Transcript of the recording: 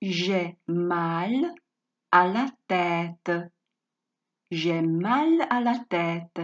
J'ai mal à la tête. J'ai mal à la tête.